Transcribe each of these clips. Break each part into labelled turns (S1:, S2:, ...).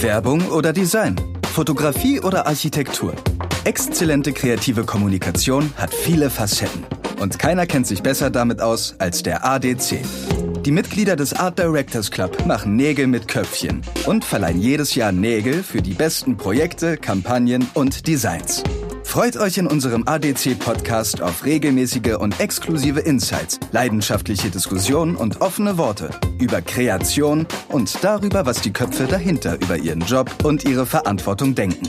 S1: Werbung oder Design? Fotografie oder Architektur? Exzellente kreative Kommunikation hat viele Facetten. Und keiner kennt sich besser damit aus als der ADC. Die Mitglieder des Art Directors Club machen Nägel mit Köpfchen und verleihen jedes Jahr Nägel für die besten Projekte, Kampagnen und Designs. Freut euch in unserem ADC-Podcast auf regelmäßige und exklusive Insights, leidenschaftliche Diskussionen und offene Worte über Kreation und darüber, was die Köpfe dahinter über ihren Job und ihre Verantwortung denken.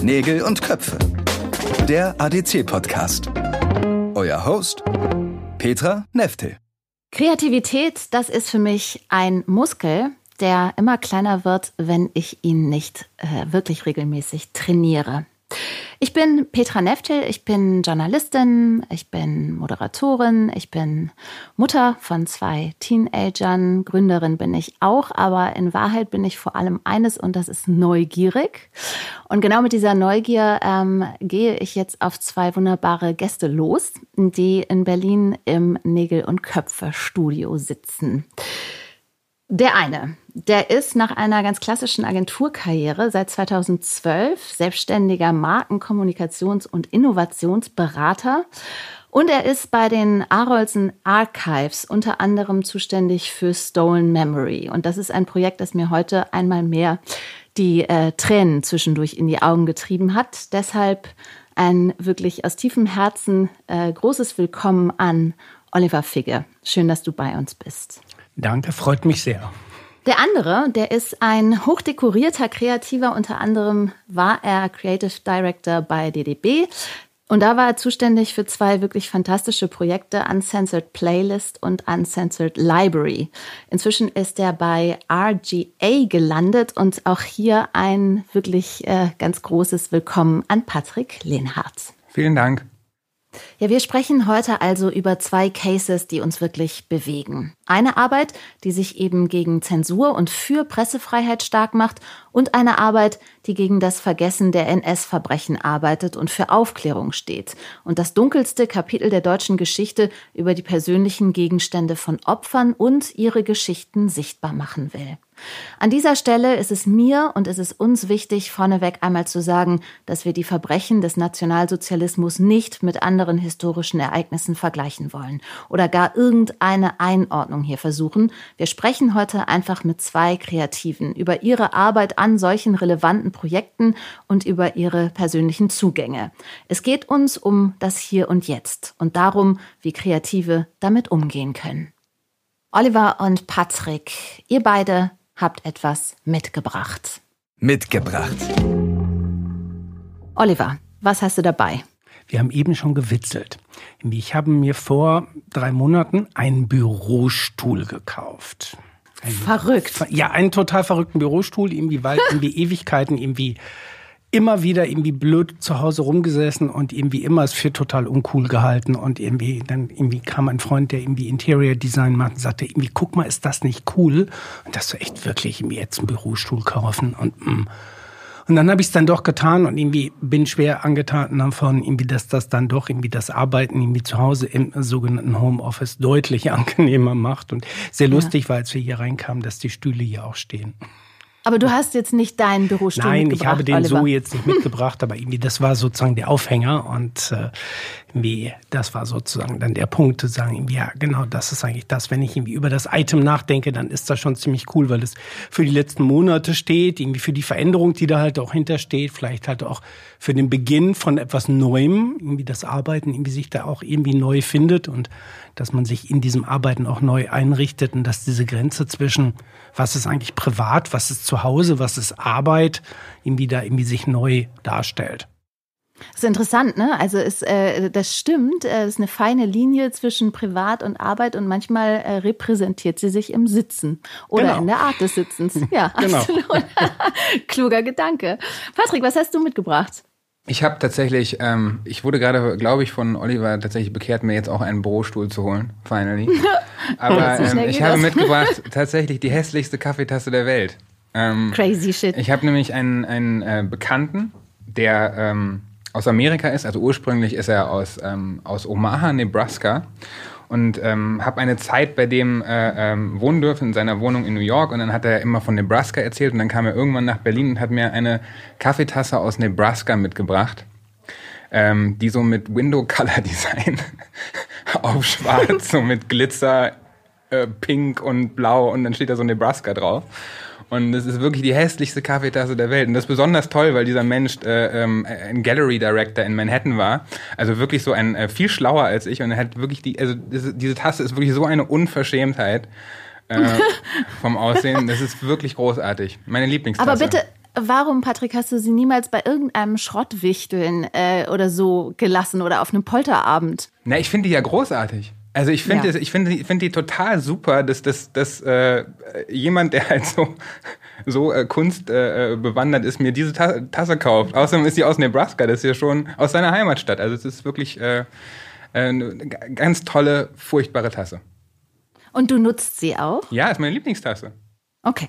S1: Nägel und Köpfe. Der ADC-Podcast. Euer Host Petra Neftel.
S2: Kreativität, das ist für mich ein Muskel, der immer kleiner wird, wenn ich ihn nicht äh, wirklich regelmäßig trainiere. Ich bin Petra Neftel, ich bin Journalistin, ich bin Moderatorin, ich bin Mutter von zwei Teenagern, Gründerin bin ich auch, aber in Wahrheit bin ich vor allem eines und das ist neugierig. Und genau mit dieser Neugier ähm, gehe ich jetzt auf zwei wunderbare Gäste los, die in Berlin im Nägel- und Köpfe-Studio sitzen. Der eine, der ist nach einer ganz klassischen Agenturkarriere seit 2012 selbstständiger Marken-, Kommunikations- und Innovationsberater. Und er ist bei den Arolsen Archives unter anderem zuständig für Stolen Memory. Und das ist ein Projekt, das mir heute einmal mehr die äh, Tränen zwischendurch in die Augen getrieben hat. Deshalb ein wirklich aus tiefem Herzen äh, großes Willkommen an Oliver Figge. Schön, dass du bei uns bist.
S3: Danke, freut mich sehr.
S2: Der andere, der ist ein hochdekorierter Kreativer. Unter anderem war er Creative Director bei DDB. Und da war er zuständig für zwei wirklich fantastische Projekte, Uncensored Playlist und Uncensored Library. Inzwischen ist er bei RGA gelandet und auch hier ein wirklich äh, ganz großes Willkommen an Patrick Lehnhardt.
S4: Vielen Dank.
S2: Ja, wir sprechen heute also über zwei Cases, die uns wirklich bewegen. Eine Arbeit, die sich eben gegen Zensur und für Pressefreiheit stark macht und eine Arbeit, die gegen das Vergessen der NS-Verbrechen arbeitet und für Aufklärung steht und das dunkelste Kapitel der deutschen Geschichte über die persönlichen Gegenstände von Opfern und ihre Geschichten sichtbar machen will. An dieser Stelle ist es mir und ist es uns wichtig, vorneweg einmal zu sagen, dass wir die Verbrechen des Nationalsozialismus nicht mit anderen historischen Ereignissen vergleichen wollen oder gar irgendeine Einordnung hier versuchen. Wir sprechen heute einfach mit zwei Kreativen über ihre Arbeit an solchen relevanten Projekten und über ihre persönlichen Zugänge. Es geht uns um das Hier und Jetzt und darum, wie Kreative damit umgehen können. Oliver und Patrick, ihr beide habt etwas mitgebracht.
S1: Mitgebracht.
S2: Oliver, was hast du dabei?
S3: Wir haben eben schon gewitzelt. Ich habe mir vor drei Monaten einen Bürostuhl gekauft.
S2: Ein, Verrückt.
S3: Ja, einen total verrückten Bürostuhl, irgendwie, weil irgendwie Ewigkeiten irgendwie immer wieder irgendwie blöd zu Hause rumgesessen und irgendwie immer es für total uncool gehalten und irgendwie dann irgendwie kam ein Freund, der irgendwie Interior Design macht und sagte irgendwie guck mal, ist das nicht cool? Und das so echt wirklich irgendwie jetzt einen Bürostuhl kaufen und mm. Und dann habe ich es dann doch getan und irgendwie bin schwer angetan davon, irgendwie, dass das dann doch irgendwie das Arbeiten irgendwie zu Hause im sogenannten Homeoffice deutlich angenehmer macht. Und sehr lustig ja. war, als wir hier reinkamen, dass die Stühle hier auch stehen.
S2: Aber du hast jetzt nicht deinen Bürostuhl
S3: Nein,
S2: mitgebracht,
S3: ich habe den
S2: Oliver.
S3: so jetzt nicht mitgebracht, aber irgendwie das war sozusagen der Aufhänger und äh, irgendwie das war sozusagen dann der Punkt zu sagen, ja genau, das ist eigentlich das, wenn ich irgendwie über das Item nachdenke, dann ist das schon ziemlich cool, weil es für die letzten Monate steht, irgendwie für die Veränderung, die da halt auch hintersteht, vielleicht halt auch für den Beginn von etwas Neuem, irgendwie das Arbeiten, irgendwie sich da auch irgendwie neu findet und dass man sich in diesem Arbeiten auch neu einrichtet und dass diese Grenze zwischen was ist eigentlich privat, was ist zu Hause, was ist Arbeit, irgendwie da irgendwie sich neu darstellt.
S2: Das ist interessant, ne? Also ist, äh, das stimmt, es äh, ist eine feine Linie zwischen Privat und Arbeit und manchmal äh, repräsentiert sie sich im Sitzen oder genau. in der Art des Sitzens. Ja, genau. absolut. Kluger Gedanke. Patrick, was hast du mitgebracht?
S4: Ich habe tatsächlich, ähm, ich wurde gerade, glaube ich, von Oliver tatsächlich bekehrt, mir jetzt auch einen Bürostuhl zu holen, finally. Aber ähm, ich habe mitgebracht tatsächlich die hässlichste Kaffeetasse der Welt.
S2: Ähm, Crazy shit.
S4: Ich habe nämlich einen, einen äh, Bekannten, der ähm, aus Amerika ist, also ursprünglich ist er aus, ähm, aus Omaha, Nebraska. Und ähm, habe eine Zeit bei dem äh, ähm, wohnen dürfen in seiner Wohnung in New York. Und dann hat er immer von Nebraska erzählt. Und dann kam er irgendwann nach Berlin und hat mir eine Kaffeetasse aus Nebraska mitgebracht, ähm, die so mit Window Color Design auf Schwarz, so mit Glitzer, äh, Pink und Blau. Und dann steht da so Nebraska drauf. Und es ist wirklich die hässlichste Kaffeetasse der Welt. Und das ist besonders toll, weil dieser Mensch äh, ähm, ein Gallery Director in Manhattan war. Also wirklich so ein äh, viel schlauer als ich. Und er hat wirklich die, also diese, Tasse ist wirklich so eine Unverschämtheit äh, vom Aussehen. Das ist wirklich großartig. Meine Lieblingstasse.
S2: Aber bitte, warum, Patrick, hast du sie niemals bei irgendeinem Schrottwichteln äh, oder so gelassen oder auf einem Polterabend?
S4: Na, ich finde die ja großartig. Also ich finde ja. ich finde ich finde die total super, dass dass dass äh, jemand, der halt so so äh, Kunst äh, bewandert ist, mir diese Ta Tasse kauft. Außerdem ist sie aus Nebraska, das ist ja schon aus seiner Heimatstadt. Also es ist wirklich äh, eine ganz tolle, furchtbare Tasse.
S2: Und du nutzt sie auch?
S4: Ja, ist meine Lieblingstasse.
S2: Okay.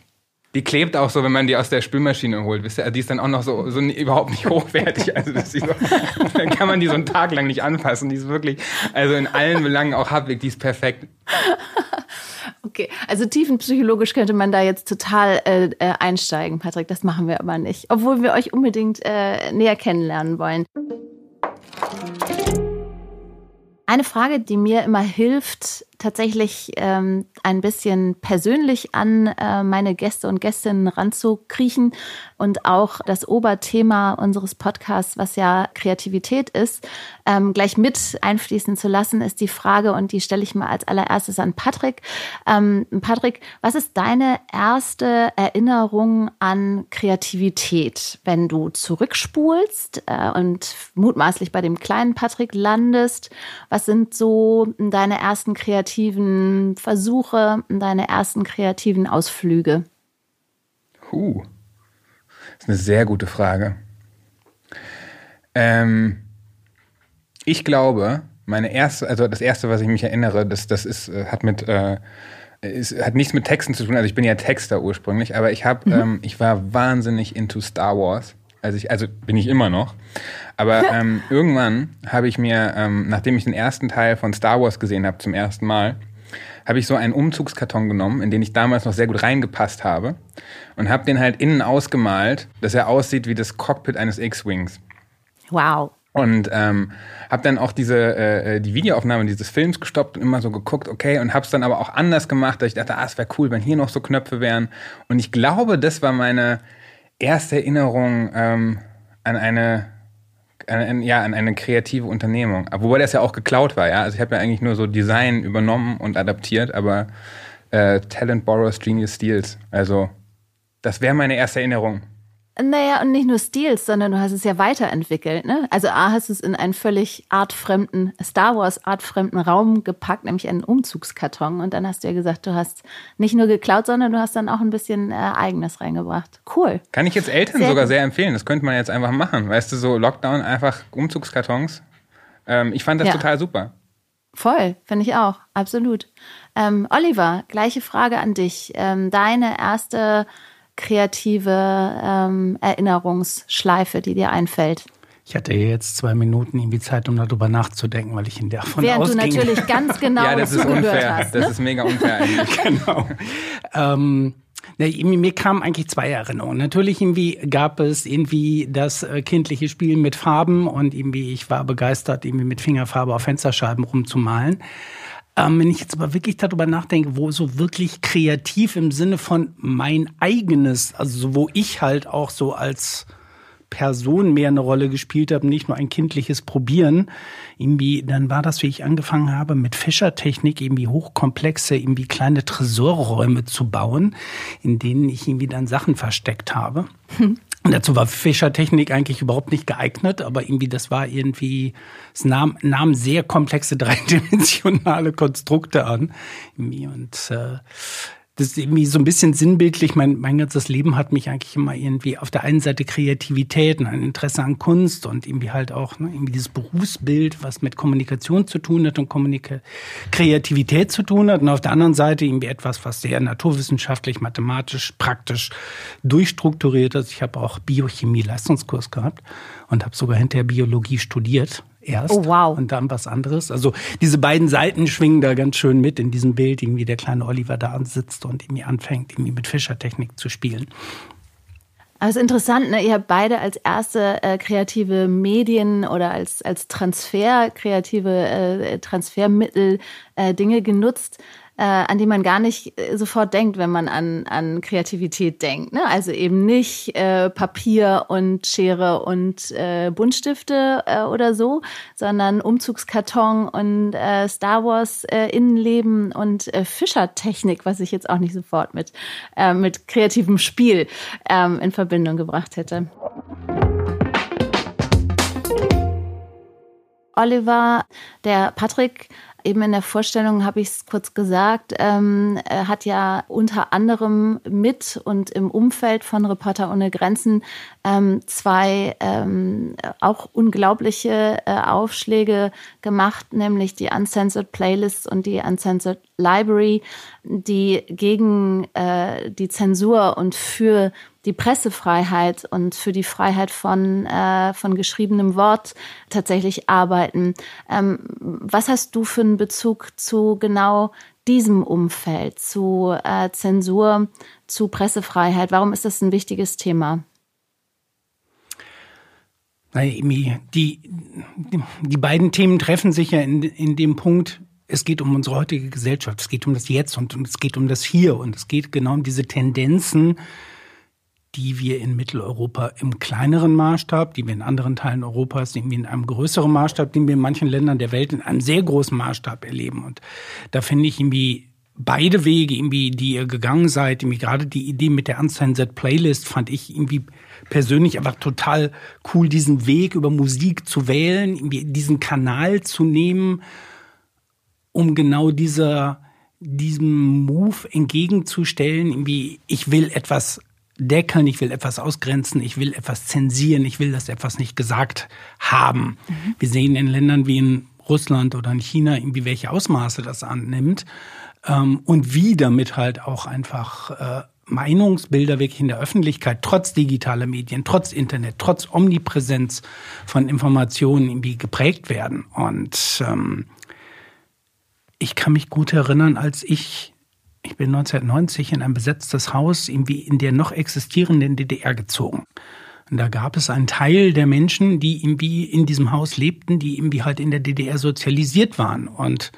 S4: Die klebt auch so, wenn man die aus der Spülmaschine holt. Wisst ihr? Die ist dann auch noch so, so überhaupt nicht hochwertig. Also das so, dann kann man die so einen Tag lang nicht anfassen. Die ist wirklich, also in allen Belangen auch Habweg, die ist perfekt.
S2: Okay, also tiefenpsychologisch könnte man da jetzt total äh, äh, einsteigen, Patrick. Das machen wir aber nicht, obwohl wir euch unbedingt äh, näher kennenlernen wollen. Eine Frage, die mir immer hilft, tatsächlich ähm, ein bisschen persönlich an äh, meine Gäste und Gästinnen ranzukriechen und auch das Oberthema unseres Podcasts, was ja Kreativität ist, ähm, gleich mit einfließen zu lassen, ist die Frage und die stelle ich mal als allererstes an Patrick. Ähm, Patrick, was ist deine erste Erinnerung an Kreativität, wenn du zurückspulst äh, und mutmaßlich bei dem kleinen Patrick landest? Was sind so deine ersten kreativen kreativen Versuche, deine ersten kreativen Ausflüge?
S4: Huh, das ist eine sehr gute Frage. Ähm, ich glaube, meine erste, also das erste, was ich mich erinnere, das, das ist, äh, hat mit, äh, ist, hat nichts mit Texten zu tun. Also ich bin ja Texter ursprünglich, aber ich habe, mhm. ähm, ich war wahnsinnig into Star Wars. Also ich, also bin ich immer noch. Aber ähm, irgendwann habe ich mir, ähm, nachdem ich den ersten Teil von Star Wars gesehen habe zum ersten Mal, habe ich so einen Umzugskarton genommen, in den ich damals noch sehr gut reingepasst habe und habe den halt innen ausgemalt, dass er aussieht wie das Cockpit eines X-Wings.
S2: Wow.
S4: Und ähm, habe dann auch diese äh, die Videoaufnahme dieses Films gestoppt und immer so geguckt, okay, und habe es dann aber auch anders gemacht, dass ich dachte, ah, es wäre cool, wenn hier noch so Knöpfe wären. Und ich glaube, das war meine erste Erinnerung ähm, an eine an, ja, an eine kreative Unternehmung. Wobei das ja auch geklaut war, ja. Also ich habe ja eigentlich nur so Design übernommen und adaptiert, aber äh, Talent borrows, Genius steals. Also das wäre meine erste Erinnerung.
S2: Naja, und nicht nur Stils, sondern du hast es ja weiterentwickelt. Ne? Also A hast du es in einen völlig artfremden, Star Wars artfremden Raum gepackt, nämlich einen Umzugskarton. Und dann hast du ja gesagt, du hast nicht nur geklaut, sondern du hast dann auch ein bisschen äh, Eigenes reingebracht. Cool.
S4: Kann ich jetzt Eltern sehr sogar sehr empfehlen. Das könnte man jetzt einfach machen. Weißt du, so Lockdown, einfach Umzugskartons. Ähm, ich fand das ja. total super.
S2: Voll, finde ich auch. Absolut. Ähm, Oliver, gleiche Frage an dich. Ähm, deine erste kreative ähm, Erinnerungsschleife, die dir einfällt?
S3: Ich hatte jetzt zwei Minuten irgendwie Zeit, um darüber nachzudenken, weil ich in der von
S2: Während ausging. du natürlich ganz genau ja,
S4: das ist unfair. Hast, ne? Das ist mega unfair eigentlich.
S3: genau. ähm, mir kamen eigentlich zwei Erinnerungen. Natürlich irgendwie gab es irgendwie das äh, kindliche Spielen mit Farben und irgendwie ich war begeistert, irgendwie mit Fingerfarbe auf Fensterscheiben rumzumalen. Ähm, wenn ich jetzt aber wirklich darüber nachdenke, wo so wirklich kreativ im Sinne von mein eigenes, also wo ich halt auch so als Person mehr eine Rolle gespielt habe, nicht nur ein kindliches Probieren. Irgendwie, dann war das, wie ich angefangen habe, mit Fischertechnik irgendwie hochkomplexe, irgendwie kleine Tresorräume zu bauen, in denen ich irgendwie dann Sachen versteckt habe. Und dazu war Fischertechnik eigentlich überhaupt nicht geeignet, aber irgendwie das war irgendwie, es nahm, nahm sehr komplexe dreidimensionale Konstrukte an. Und äh, das ist irgendwie so ein bisschen sinnbildlich. Mein, mein ganzes Leben hat mich eigentlich immer irgendwie auf der einen Seite Kreativität und ein Interesse an Kunst und irgendwie halt auch ne, irgendwie dieses Berufsbild, was mit Kommunikation zu tun hat und Kommunika Kreativität zu tun hat. Und auf der anderen Seite irgendwie etwas, was sehr naturwissenschaftlich, mathematisch, praktisch durchstrukturiert ist. Ich habe auch Biochemie-Leistungskurs gehabt und habe sogar hinterher Biologie studiert erst
S2: oh, wow.
S3: und dann was anderes. Also diese beiden Seiten schwingen da ganz schön mit in diesem Bild, irgendwie der kleine Oliver da sitzt und irgendwie anfängt, irgendwie mit Fischertechnik zu spielen.
S2: Aber es ist interessant, ne? ihr habt beide als erste äh, kreative Medien oder als, als Transfer, kreative äh, Transfermittel äh, Dinge genutzt, äh, an die man gar nicht äh, sofort denkt, wenn man an, an Kreativität denkt. Ne? Also eben nicht äh, Papier und Schere und äh, Buntstifte äh, oder so, sondern Umzugskarton und äh, Star Wars äh, Innenleben und äh, Fischertechnik, was ich jetzt auch nicht sofort mit, äh, mit kreativem Spiel ähm, in Verbindung gebracht hätte. Oliver, der Patrick Eben in der Vorstellung habe ich es kurz gesagt, ähm, er hat ja unter anderem mit und im Umfeld von Reporter ohne Grenzen ähm, zwei ähm, auch unglaubliche äh, Aufschläge gemacht, nämlich die Uncensored Playlist und die Uncensored Library, die gegen äh, die Zensur und für die Pressefreiheit und für die Freiheit von, äh, von geschriebenem Wort tatsächlich arbeiten. Ähm, was hast du für einen Bezug zu genau diesem Umfeld, zu äh, Zensur, zu Pressefreiheit? Warum ist das ein wichtiges Thema?
S3: Die, die, die beiden Themen treffen sich ja in, in dem Punkt, es geht um unsere heutige Gesellschaft, es geht um das Jetzt und, und es geht um das Hier und es geht genau um diese Tendenzen, die wir in Mitteleuropa im kleineren Maßstab, die wir in anderen Teilen Europas irgendwie in einem größeren Maßstab, den wir in manchen Ländern der Welt in einem sehr großen Maßstab erleben. Und da finde ich irgendwie beide Wege, irgendwie, die ihr gegangen seid, irgendwie gerade die Idee mit der Uncensored Playlist fand ich irgendwie persönlich einfach total cool, diesen Weg über Musik zu wählen, irgendwie diesen Kanal zu nehmen, um genau dieser diesem Move entgegenzustellen, irgendwie, ich will etwas deckeln, ich will etwas ausgrenzen, ich will etwas zensieren, ich will das etwas nicht gesagt haben. Mhm. Wir sehen in Ländern wie in Russland oder in China irgendwie welche Ausmaße das annimmt ähm, und wie damit halt auch einfach äh, Meinungsbilder wirklich in der Öffentlichkeit trotz digitaler Medien, trotz Internet, trotz Omnipräsenz von Informationen irgendwie geprägt werden. Und ähm, ich kann mich gut erinnern, als ich ich bin 1990 in ein besetztes Haus irgendwie in der noch existierenden DDR gezogen. Und da gab es einen Teil der Menschen, die irgendwie in diesem Haus lebten, die irgendwie halt in der DDR sozialisiert waren. Und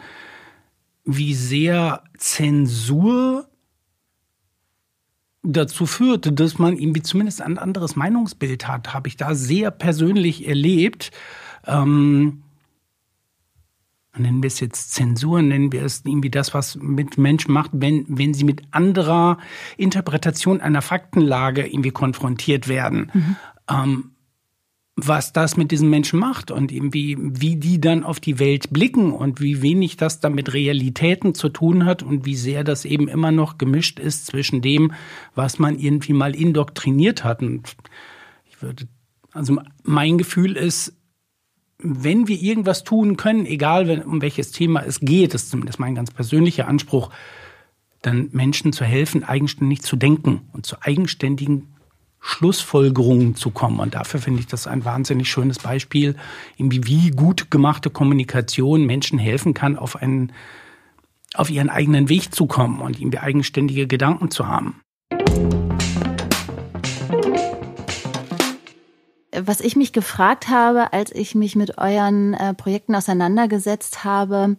S3: wie sehr Zensur dazu führte, dass man irgendwie zumindest ein anderes Meinungsbild hat, habe ich da sehr persönlich erlebt. Ähm, nennen wir es jetzt Zensur, nennen wir es irgendwie das, was mit Menschen macht, wenn, wenn sie mit anderer Interpretation einer Faktenlage irgendwie konfrontiert werden. Mhm. Ähm, was das mit diesen Menschen macht und irgendwie, wie die dann auf die Welt blicken und wie wenig das dann mit Realitäten zu tun hat und wie sehr das eben immer noch gemischt ist zwischen dem, was man irgendwie mal indoktriniert hat. Und ich würde, also mein Gefühl ist, wenn wir irgendwas tun können, egal um welches Thema es geht, das ist zumindest mein ganz persönlicher Anspruch, dann Menschen zu helfen, eigenständig zu denken und zu eigenständigen Schlussfolgerungen zu kommen. Und dafür finde ich das ein wahnsinnig schönes Beispiel, wie gut gemachte Kommunikation Menschen helfen kann, auf einen, auf ihren eigenen Weg zu kommen und irgendwie eigenständige Gedanken zu haben.
S2: Was ich mich gefragt habe, als ich mich mit euren äh, Projekten auseinandergesetzt habe,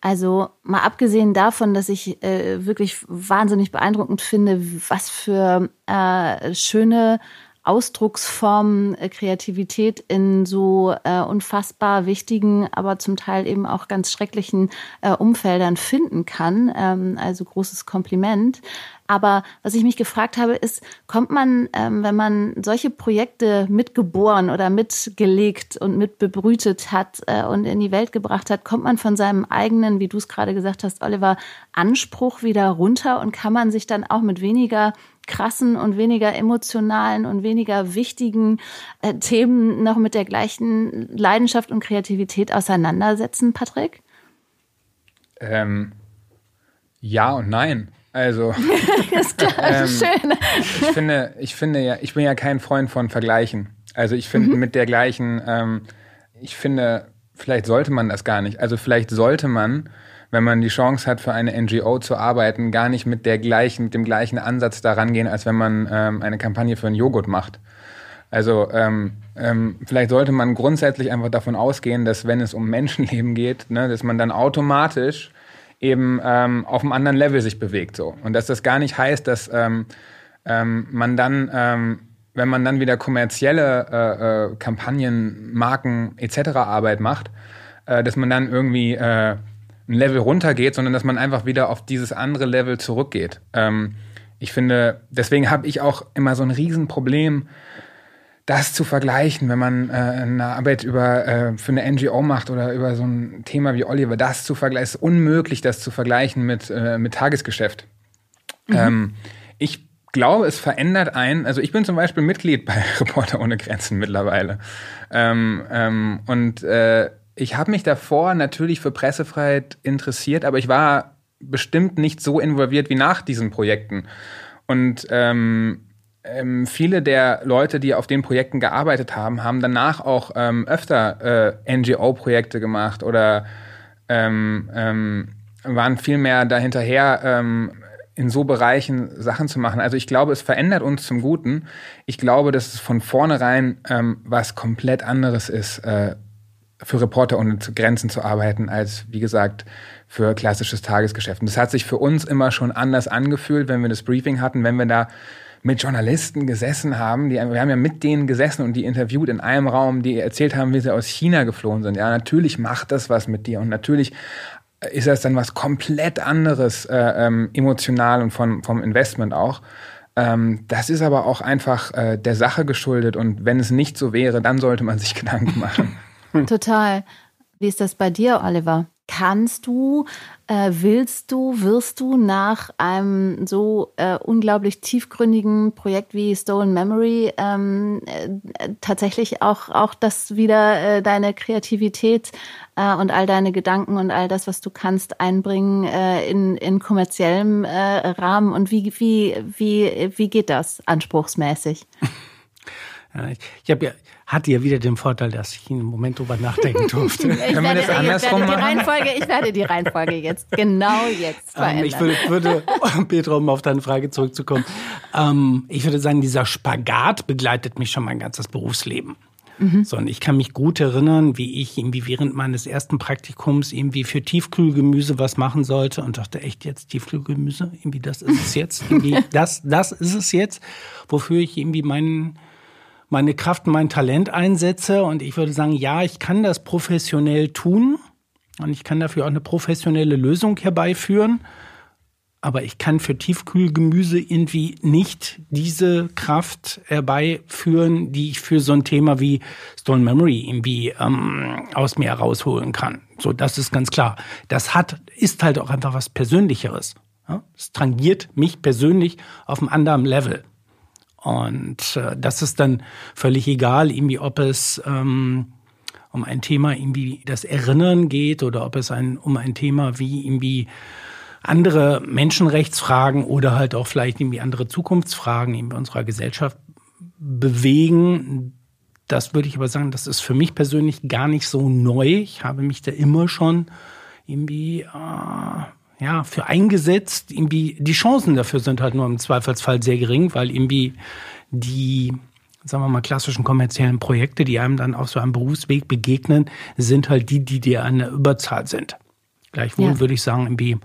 S2: also mal abgesehen davon, dass ich äh, wirklich wahnsinnig beeindruckend finde, was für äh, schöne Ausdrucksformen, äh, Kreativität in so äh, unfassbar wichtigen, aber zum Teil eben auch ganz schrecklichen äh, Umfeldern finden kann. Ähm, also großes Kompliment. Aber was ich mich gefragt habe, ist, kommt man, ähm, wenn man solche Projekte mitgeboren oder mitgelegt und mitbebrütet hat äh, und in die Welt gebracht hat, kommt man von seinem eigenen, wie du es gerade gesagt hast, Oliver, Anspruch wieder runter und kann man sich dann auch mit weniger krassen und weniger emotionalen und weniger wichtigen äh, Themen noch mit der gleichen Leidenschaft und Kreativität auseinandersetzen, Patrick?
S4: Ähm, ja und nein. Also,
S2: ist klar, ähm, schön.
S4: ich finde, ich finde ja, ich bin ja kein Freund von Vergleichen. Also ich finde mhm. mit der gleichen, ähm, ich finde vielleicht sollte man das gar nicht. Also vielleicht sollte man, wenn man die Chance hat, für eine NGO zu arbeiten, gar nicht mit der gleichen, mit dem gleichen Ansatz daran gehen, als wenn man ähm, eine Kampagne für einen Joghurt macht. Also ähm, ähm, vielleicht sollte man grundsätzlich einfach davon ausgehen, dass wenn es um Menschenleben geht, ne, dass man dann automatisch eben ähm, auf einem anderen Level sich bewegt so und dass das gar nicht heißt, dass ähm, ähm, man dann ähm, wenn man dann wieder kommerzielle äh, äh, Kampagnen, Marken etc. Arbeit macht, äh, dass man dann irgendwie äh, ein Level runtergeht, sondern dass man einfach wieder auf dieses andere Level zurückgeht. Ähm, ich finde, deswegen habe ich auch immer so ein Riesenproblem, das zu vergleichen, wenn man äh, eine Arbeit über äh, für eine NGO macht oder über so ein Thema wie Oliver, das zu vergleichen, ist unmöglich, das zu vergleichen mit, äh, mit Tagesgeschäft. Mhm. Ähm, ich glaube, es verändert einen. Also ich bin zum Beispiel Mitglied bei Reporter ohne Grenzen mittlerweile. Ähm, ähm, und äh, ich habe mich davor natürlich für Pressefreiheit interessiert, aber ich war bestimmt nicht so involviert wie nach diesen Projekten. Und ähm, ähm, viele der Leute, die auf den Projekten gearbeitet haben, haben danach auch ähm, öfter äh, NGO-Projekte gemacht oder ähm, ähm, waren viel mehr dahinterher, ähm, in so Bereichen Sachen zu machen. Also ich glaube, es verändert uns zum Guten. Ich glaube, dass es von vornherein was komplett anderes ist, äh, für Reporter ohne Grenzen zu arbeiten, als, wie gesagt, für klassisches Tagesgeschäft. Und das hat sich für uns immer schon anders angefühlt, wenn wir das Briefing hatten, wenn wir da mit Journalisten gesessen haben. Die, wir haben ja mit denen gesessen und die interviewt in einem Raum, die erzählt haben, wie sie aus China geflohen sind. Ja, natürlich macht das was mit dir und natürlich ist das dann was komplett anderes, äh, ähm, emotional und von, vom Investment auch. Ähm, das ist aber auch einfach äh, der Sache geschuldet und wenn es nicht so wäre, dann sollte man sich Gedanken machen.
S2: Total. Wie ist das bei dir, Oliver? Kannst du, äh, willst du, wirst du nach einem so äh, unglaublich tiefgründigen Projekt wie Stolen Memory ähm, äh, tatsächlich auch, auch das wieder äh, deine Kreativität äh, und all deine Gedanken und all das, was du kannst, einbringen äh, in, in kommerziellem Rahmen? Und wie, wie, wie, wie geht das anspruchsmäßig?
S3: Ich habe ja, hatte ja wieder den Vorteil, dass ich einen Moment drüber nachdenken durfte.
S2: ich, werde, das andersrum ich, werde die Reihenfolge, ich werde die Reihenfolge jetzt, genau jetzt verändern.
S3: Ähm, ich würde, würde Petra, um auf deine Frage zurückzukommen, ähm, ich würde sagen, dieser Spagat begleitet mich schon mein ganzes Berufsleben. Mhm. So, und ich kann mich gut erinnern, wie ich irgendwie während meines ersten Praktikums irgendwie für Tiefkühlgemüse was machen sollte und dachte, echt jetzt Tiefkühlgemüse? Irgendwie das ist es jetzt? Irgendwie das, das ist es jetzt, wofür ich irgendwie meinen meine Kraft, mein Talent einsetze. Und ich würde sagen, ja, ich kann das professionell tun und ich kann dafür auch eine professionelle Lösung herbeiführen. Aber ich kann für Tiefkühlgemüse irgendwie nicht diese Kraft herbeiführen, die ich für so ein Thema wie Stone Memory irgendwie ähm, aus mir herausholen kann. So, das ist ganz klar. Das hat, ist halt auch einfach was Persönlicheres. Es tangiert mich persönlich auf einem anderen Level. Und äh, das ist dann völlig egal, irgendwie, ob es ähm, um ein Thema irgendwie das Erinnern geht oder ob es ein, um ein Thema wie irgendwie andere Menschenrechtsfragen oder halt auch vielleicht irgendwie andere Zukunftsfragen in unserer Gesellschaft bewegen. Das würde ich aber sagen, das ist für mich persönlich gar nicht so neu. Ich habe mich da immer schon irgendwie äh, ja, für eingesetzt. Irgendwie die Chancen dafür sind halt nur im Zweifelsfall sehr gering, weil irgendwie die, sagen wir mal, klassischen kommerziellen Projekte, die einem dann auf so einem Berufsweg begegnen, sind halt die, die dir an der Überzahl sind. Gleichwohl ja. würde ich sagen, irgendwie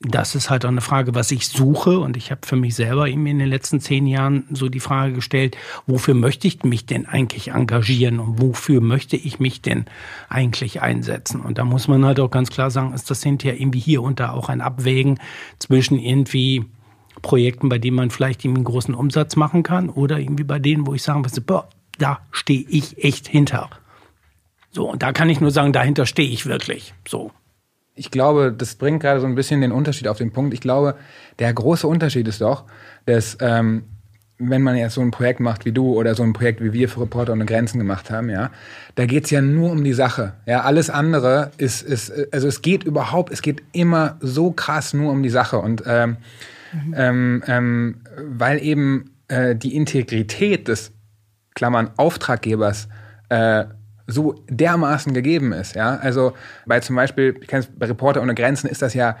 S3: das ist halt auch eine Frage, was ich suche. Und ich habe für mich selber eben in den letzten zehn Jahren so die Frage gestellt, wofür möchte ich mich denn eigentlich engagieren und wofür möchte ich mich denn eigentlich einsetzen? Und da muss man halt auch ganz klar sagen, ist das hinterher irgendwie hier und da auch ein Abwägen zwischen irgendwie Projekten, bei denen man vielleicht irgendwie einen großen Umsatz machen kann oder irgendwie bei denen, wo ich sagen würde, boah, da stehe ich echt hinter. So, und da kann ich nur sagen, dahinter stehe ich wirklich. So
S4: ich glaube, das bringt gerade so ein bisschen den Unterschied auf den Punkt. Ich glaube, der große Unterschied ist doch, dass ähm, wenn man jetzt so ein Projekt macht wie du oder so ein Projekt wie wir für Reporter ohne Grenzen gemacht haben, ja, da geht's ja nur um die Sache. Ja, alles andere ist, ist, also es geht überhaupt, es geht immer so krass nur um die Sache. Und ähm, mhm. ähm, ähm, weil eben äh, die Integrität des Klammern Auftraggebers äh, so dermaßen gegeben ist. Ja, also bei zum Beispiel, ich kenne bei Reporter ohne Grenzen ist das ja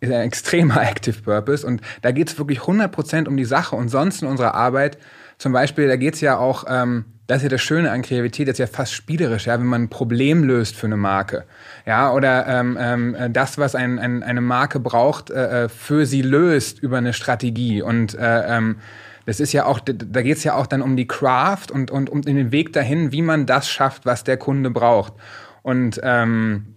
S4: ist ein extremer Active Purpose und da geht es wirklich 100% um die Sache und sonst in unserer Arbeit, zum Beispiel, da geht es ja auch, ähm, das ist ja das Schöne an Kreativität, das ist ja fast spielerisch, ja, wenn man ein Problem löst für eine Marke. Ja, oder ähm, ähm, das, was ein, ein, eine Marke braucht, äh, äh für sie löst über eine Strategie. Und äh, ähm, das ist ja auch, da geht es ja auch dann um die Craft und, und um den Weg dahin, wie man das schafft, was der Kunde braucht. Und ähm,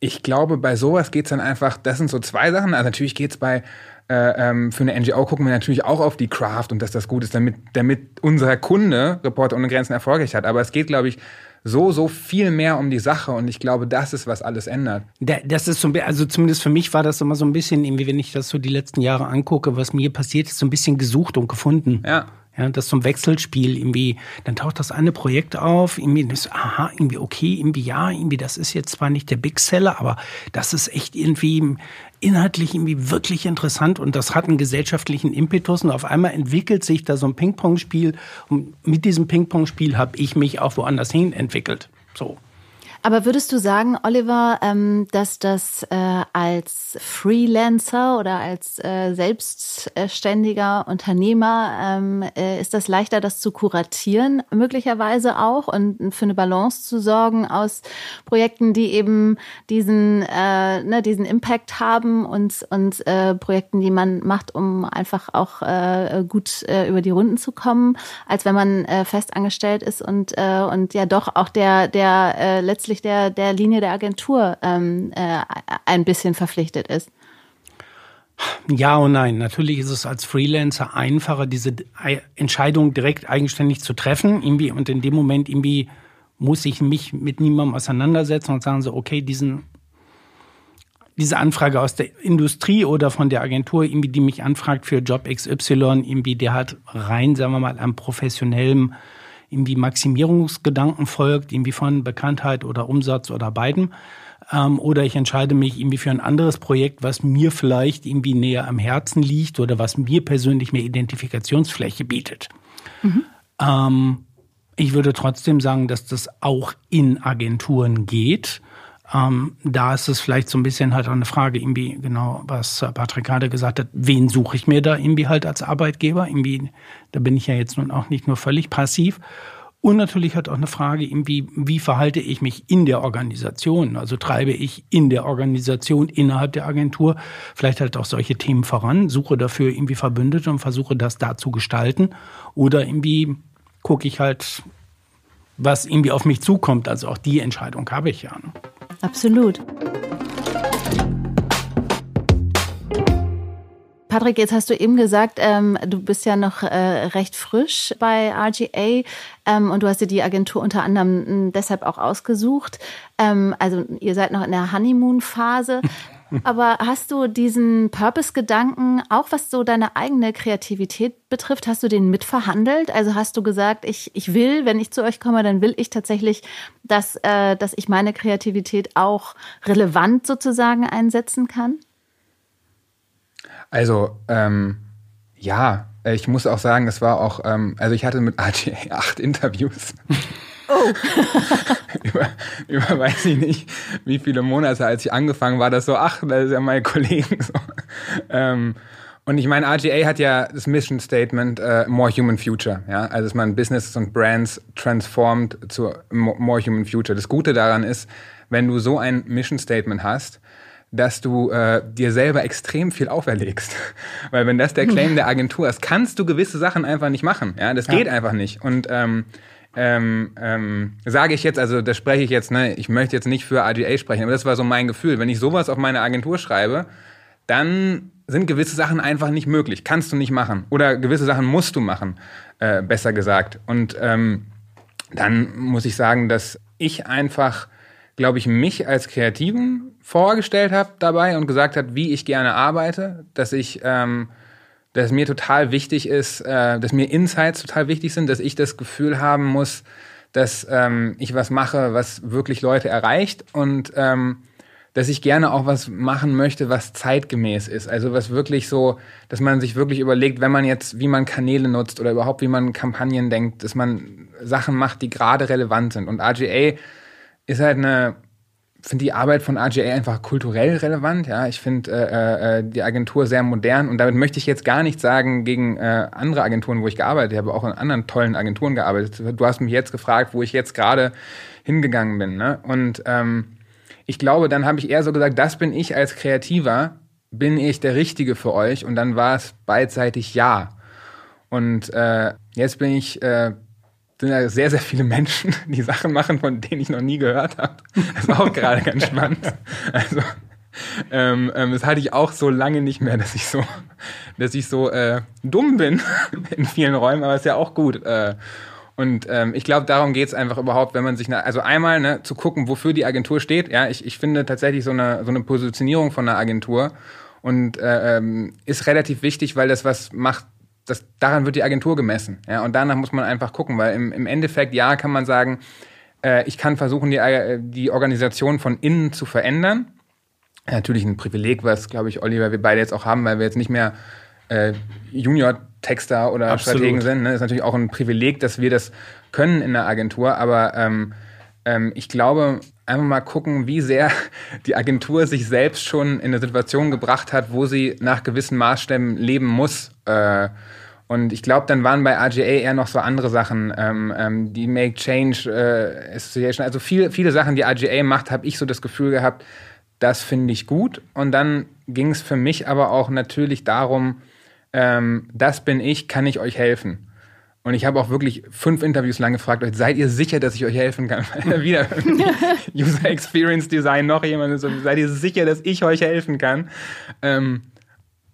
S4: ich glaube, bei sowas geht es dann einfach, das sind so zwei Sachen. Also natürlich geht es bei äh, ähm, für eine NGO gucken wir natürlich auch auf die Craft und dass das gut ist, damit, damit unser Kunde Reporter ohne Grenzen erfolgreich hat. Aber es geht, glaube ich, so, so viel mehr um die Sache und ich glaube, das ist, was alles ändert.
S3: Das ist so, also zumindest für mich war das immer so ein bisschen, irgendwie, wenn ich das so die letzten Jahre angucke, was mir passiert ist, so ein bisschen gesucht und gefunden.
S4: Ja.
S3: Ja, das zum Wechselspiel irgendwie, dann taucht das eine Projekt auf, irgendwie ist, aha, irgendwie okay, irgendwie ja, irgendwie das ist jetzt zwar nicht der Big Seller, aber das ist echt irgendwie inhaltlich irgendwie wirklich interessant und das hat einen gesellschaftlichen Impetus und auf einmal entwickelt sich da so ein Ping-Pong-Spiel und mit diesem Ping-Pong-Spiel habe ich mich auch woanders hin entwickelt. So.
S2: Aber würdest du sagen, Oliver, ähm, dass das äh, als Freelancer oder als äh, selbstständiger Unternehmer ähm, äh, ist das leichter, das zu kuratieren, möglicherweise auch und für eine Balance zu sorgen aus Projekten, die eben diesen, äh, ne, diesen Impact haben und, und äh, Projekten, die man macht, um einfach auch äh, gut äh, über die Runden zu kommen, als wenn man äh, festangestellt ist und, äh, und ja doch auch der, der äh, letztlich letztlich der, der Linie der Agentur ähm, äh, ein bisschen verpflichtet ist.
S3: Ja und nein. Natürlich ist es als Freelancer einfacher, diese Entscheidung direkt eigenständig zu treffen. Irgendwie, und in dem Moment irgendwie muss ich mich mit niemandem auseinandersetzen und sagen so, okay, diesen, diese Anfrage aus der Industrie oder von der Agentur, irgendwie, die mich anfragt für Job XY, irgendwie, der hat rein, sagen wir mal, am professionellen irgendwie Maximierungsgedanken folgt, irgendwie von Bekanntheit oder Umsatz oder beiden. Ähm, oder ich entscheide mich irgendwie für ein anderes Projekt, was mir vielleicht irgendwie näher am Herzen liegt oder was mir persönlich mehr Identifikationsfläche bietet. Mhm. Ähm, ich würde trotzdem sagen, dass das auch in Agenturen geht. Ähm, da ist es vielleicht so ein bisschen halt eine Frage, irgendwie genau, was Patrick gerade gesagt hat, wen suche ich mir da irgendwie halt als Arbeitgeber? Irgendwie, da bin ich ja jetzt nun auch nicht nur völlig passiv. Und natürlich hat auch eine Frage, irgendwie, wie verhalte ich mich in der Organisation? Also treibe ich in der Organisation, innerhalb der Agentur vielleicht halt auch solche Themen voran, suche dafür irgendwie Verbündete und versuche das da zu gestalten. Oder irgendwie gucke ich halt, was irgendwie auf mich zukommt. Also auch die Entscheidung habe ich ja. Ne?
S2: Absolut. Patrick, jetzt hast du eben gesagt, ähm, du bist ja noch äh, recht frisch bei RGA ähm, und du hast dir die Agentur unter anderem hm, deshalb auch ausgesucht. Ähm, also ihr seid noch in der Honeymoon-Phase. Aber hast du diesen Purpose-Gedanken, auch was so deine eigene Kreativität betrifft, hast du den mitverhandelt? Also hast du gesagt, ich, ich will, wenn ich zu euch komme, dann will ich tatsächlich, dass, äh, dass ich meine Kreativität auch relevant sozusagen einsetzen kann?
S4: Also, ähm, ja, ich muss auch sagen, es war auch, ähm, also ich hatte mit RGA acht Interviews. Oh. über, über weiß ich nicht, wie viele Monate, als ich angefangen war, das so, ach, das ist ja meine Kollegen. So. Ähm, und ich meine, RGA hat ja das Mission Statement uh, More Human Future, ja, also dass man Business und Brands transformt zu More Human Future. Das Gute daran ist, wenn du so ein Mission Statement hast, dass du äh, dir selber extrem viel auferlegst. Weil wenn das der Claim der Agentur ist, kannst du gewisse Sachen einfach nicht machen. Ja, das ja. geht einfach nicht. Und ähm, ähm, ähm, sage ich jetzt, also das spreche ich jetzt, ne, ich möchte jetzt nicht für RGA sprechen, aber das war so mein Gefühl. Wenn ich sowas auf meine Agentur schreibe, dann sind gewisse Sachen einfach nicht möglich. Kannst du nicht machen. Oder gewisse Sachen musst du machen, äh, besser gesagt. Und ähm, dann muss ich sagen, dass ich einfach, glaube ich, mich als Kreativen vorgestellt habe dabei und gesagt habe, wie ich gerne arbeite, dass ich ähm, dass mir total wichtig ist, äh, dass mir Insights total wichtig sind, dass ich das Gefühl haben muss, dass ähm, ich was mache, was wirklich Leute erreicht und ähm, dass ich gerne auch was machen möchte, was zeitgemäß ist. Also was wirklich so, dass man sich wirklich überlegt, wenn man jetzt, wie man Kanäle nutzt oder überhaupt wie man Kampagnen denkt, dass man Sachen macht, die gerade relevant sind. Und RGA ist halt eine finde die Arbeit von RGA einfach kulturell relevant. Ja, ich finde äh, äh, die Agentur sehr modern und damit möchte ich jetzt gar nicht sagen gegen äh, andere Agenturen, wo ich gearbeitet habe, auch in anderen tollen Agenturen gearbeitet. Du hast mich jetzt gefragt, wo ich jetzt gerade hingegangen bin. Ne? Und ähm, ich glaube, dann habe ich eher so gesagt, das bin ich als Kreativer, bin ich der Richtige für euch? Und dann war es beidseitig ja. Und äh, jetzt bin ich äh, sind ja sehr, sehr viele Menschen, die Sachen machen, von denen ich noch nie gehört habe. Das ist auch gerade ganz spannend. Also ähm, ähm, das hatte ich auch so lange nicht mehr, dass ich so, dass ich so äh, dumm bin in vielen Räumen, aber ist ja auch gut. Äh, und ähm, ich glaube, darum geht's einfach überhaupt, wenn man sich, also einmal ne, zu gucken, wofür die Agentur steht. Ja, ich, ich finde tatsächlich so eine, so eine Positionierung von einer Agentur und äh, ähm, ist relativ wichtig, weil das was macht, das, daran wird die Agentur gemessen. Ja, und danach muss man einfach gucken, weil im, im Endeffekt, ja, kann man sagen, äh, ich kann versuchen, die, äh, die Organisation von innen zu verändern. Natürlich ein Privileg, was, glaube ich, Oliver, wir beide jetzt auch haben, weil wir jetzt nicht mehr äh, Junior-Texter oder Absolut. Strategen sind. Ne? ist natürlich auch ein Privileg, dass wir das können in der Agentur, aber ähm, ähm, ich glaube, einfach mal gucken, wie sehr die Agentur sich selbst schon in eine Situation gebracht hat, wo sie nach gewissen Maßstäben leben muss. Äh, und ich glaube, dann waren bei RGA eher noch so andere Sachen, ähm, ähm, die Make Change äh, Association, also viele, viele Sachen, die RGA macht, habe ich so das Gefühl gehabt, das finde ich gut. Und dann ging es für mich aber auch natürlich darum, ähm, das bin ich, kann ich euch helfen? Und ich habe auch wirklich fünf Interviews lang gefragt, seid ihr sicher, dass ich euch helfen kann? Wieder User Experience Design, noch jemand, so, seid ihr sicher, dass ich euch helfen kann? Ähm,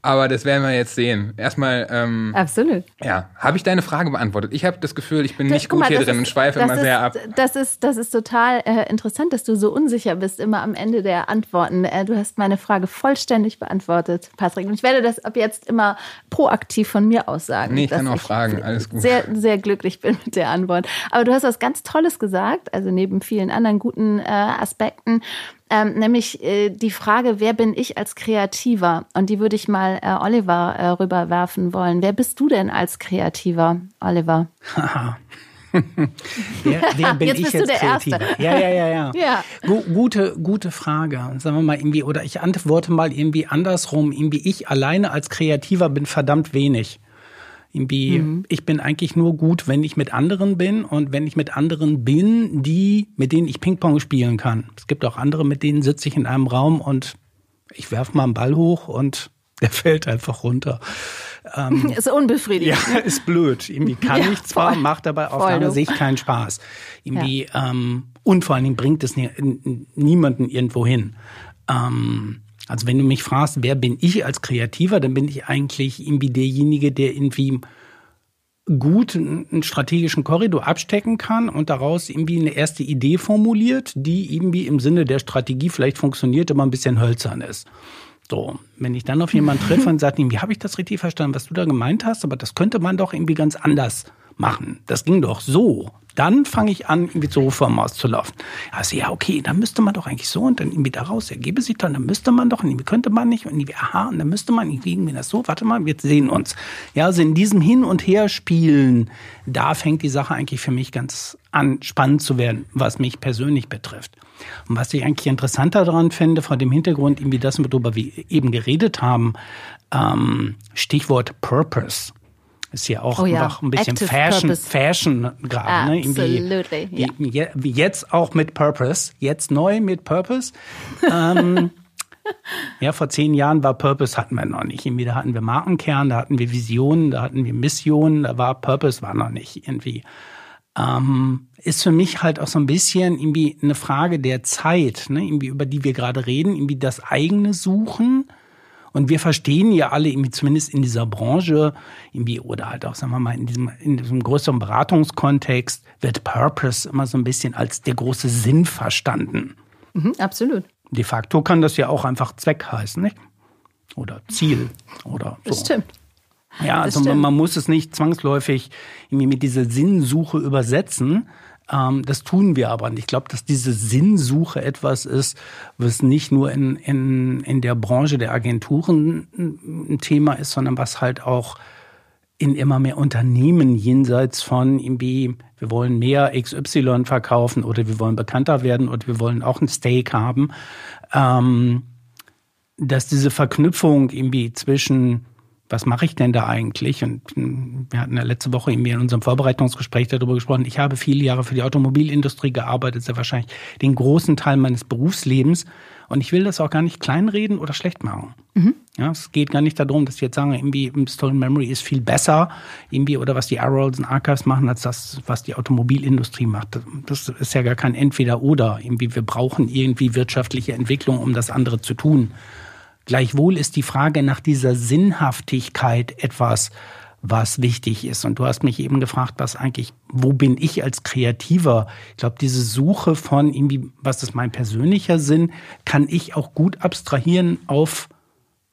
S4: aber das werden wir jetzt sehen. Erstmal. Ähm,
S2: Absolut.
S4: Ja, habe ich deine Frage beantwortet? Ich habe das Gefühl, ich bin das, nicht gut mal, hier drin ist, und schweife immer
S2: ist,
S4: sehr ab.
S2: Das ist, das ist total äh, interessant, dass du so unsicher bist, immer am Ende der Antworten. Äh, du hast meine Frage vollständig beantwortet, Patrick. Und ich werde das ab jetzt immer proaktiv von mir aus sagen.
S4: Nee, ich kann auch fragen. Alles gut.
S2: Sehr, sehr glücklich bin mit der Antwort. Aber du hast was ganz Tolles gesagt, also neben vielen anderen guten äh, Aspekten ähm, nämlich äh, die Frage, wer bin ich als Kreativer? Und die würde ich mal äh, Oliver äh, rüberwerfen wollen. Wer bist du denn als Kreativer, Oliver?
S3: wer, wer bin jetzt ich jetzt Kreativer? Ja, ja, ja, ja. ja. Gute, gute Frage. Sagen wir mal irgendwie, oder ich antworte mal irgendwie andersrum. Irgendwie ich alleine als Kreativer bin verdammt wenig. Irgendwie, mhm. ich bin eigentlich nur gut, wenn ich mit anderen bin und wenn ich mit anderen bin, die, mit denen ich Ping-Pong spielen kann. Es gibt auch andere, mit denen sitze ich in einem Raum und ich werfe mal einen Ball hoch und der fällt einfach runter.
S2: Ähm, ist unbefriedigend.
S3: Ja, ist blöd. Irgendwie kann ja, ich zwar, voll, macht dabei auf lange Sicht keinen Spaß. Irgendwie, ja. ähm, und vor allen Dingen bringt es nie, niemanden irgendwo hin. Ähm, also wenn du mich fragst, wer bin ich als Kreativer, dann bin ich eigentlich irgendwie derjenige, der irgendwie gut einen strategischen Korridor abstecken kann und daraus irgendwie eine erste Idee formuliert, die irgendwie im Sinne der Strategie vielleicht funktioniert, aber ein bisschen hölzern ist. So, wenn ich dann auf jemanden treffe und sage, wie habe ich das richtig verstanden, was du da gemeint hast, aber das könnte man doch irgendwie ganz anders machen. Das ging doch so. Dann fange ich an, irgendwie zur Hochform auszulaufen. Also ja, okay, dann müsste man doch eigentlich so und dann irgendwie daraus ergebe sich dann, dann müsste man doch, irgendwie könnte man nicht und irgendwie, aha, und dann müsste man irgendwie das so, warte mal, wir sehen uns. Ja, also in diesem Hin- und Herspielen, da fängt die Sache eigentlich für mich ganz an, spannend zu werden, was mich persönlich betrifft. Und was ich eigentlich interessanter daran finde, vor dem Hintergrund, irgendwie das, worüber wir eben geredet haben, ähm, Stichwort Purpose ist ja auch oh ja. einfach ein bisschen Active Fashion, Fashion gerade. Ne?
S2: Absolutely.
S3: Wie jetzt auch mit Purpose, jetzt neu mit Purpose. ähm, ja, vor zehn Jahren war Purpose hatten wir noch nicht. Irgendwie, da hatten wir Markenkern, da hatten wir Visionen, da hatten wir Missionen, da war Purpose war noch nicht irgendwie. Ähm, ist für mich halt auch so ein bisschen irgendwie eine Frage der Zeit, ne? irgendwie über die wir gerade reden, irgendwie das eigene Suchen und wir verstehen ja alle, zumindest in dieser Branche, irgendwie, oder halt auch, sagen wir mal, in diesem, in diesem größeren Beratungskontext, wird Purpose immer so ein bisschen als der große Sinn verstanden.
S2: Mhm, absolut.
S3: De facto kann das ja auch einfach Zweck heißen, nicht? Oder Ziel oder so.
S2: Das stimmt.
S3: Ja, also man, muss es nicht zwangsläufig irgendwie mit dieser Sinnsuche übersetzen, das tun wir aber. Und ich glaube, dass diese Sinnsuche etwas ist, was nicht nur in, in, in der Branche der Agenturen ein Thema ist, sondern was halt auch in immer mehr Unternehmen jenseits von irgendwie, wir wollen mehr XY verkaufen oder wir wollen bekannter werden oder wir wollen auch ein Steak haben, ähm, dass diese Verknüpfung irgendwie zwischen was mache ich denn da eigentlich? Und hm, wir hatten ja letzte Woche irgendwie in unserem Vorbereitungsgespräch darüber gesprochen. Ich habe viele Jahre für die Automobilindustrie gearbeitet, sehr wahrscheinlich den großen Teil meines Berufslebens. Und ich will das auch gar nicht kleinreden oder schlecht machen. Mhm. Ja, es geht gar nicht darum, dass ich jetzt sagen, irgendwie Stolen Memory ist viel besser, irgendwie, oder was die Arrolls und Archives machen, als das, was die Automobilindustrie macht. Das ist ja gar kein Entweder-Oder. Irgendwie, wir brauchen irgendwie wirtschaftliche Entwicklung, um das andere zu tun. Gleichwohl ist die Frage nach dieser Sinnhaftigkeit etwas, was wichtig ist. Und du hast mich eben gefragt, was eigentlich, wo bin ich als Kreativer? Ich glaube, diese Suche von irgendwie, was ist mein persönlicher Sinn, kann ich auch gut abstrahieren auf,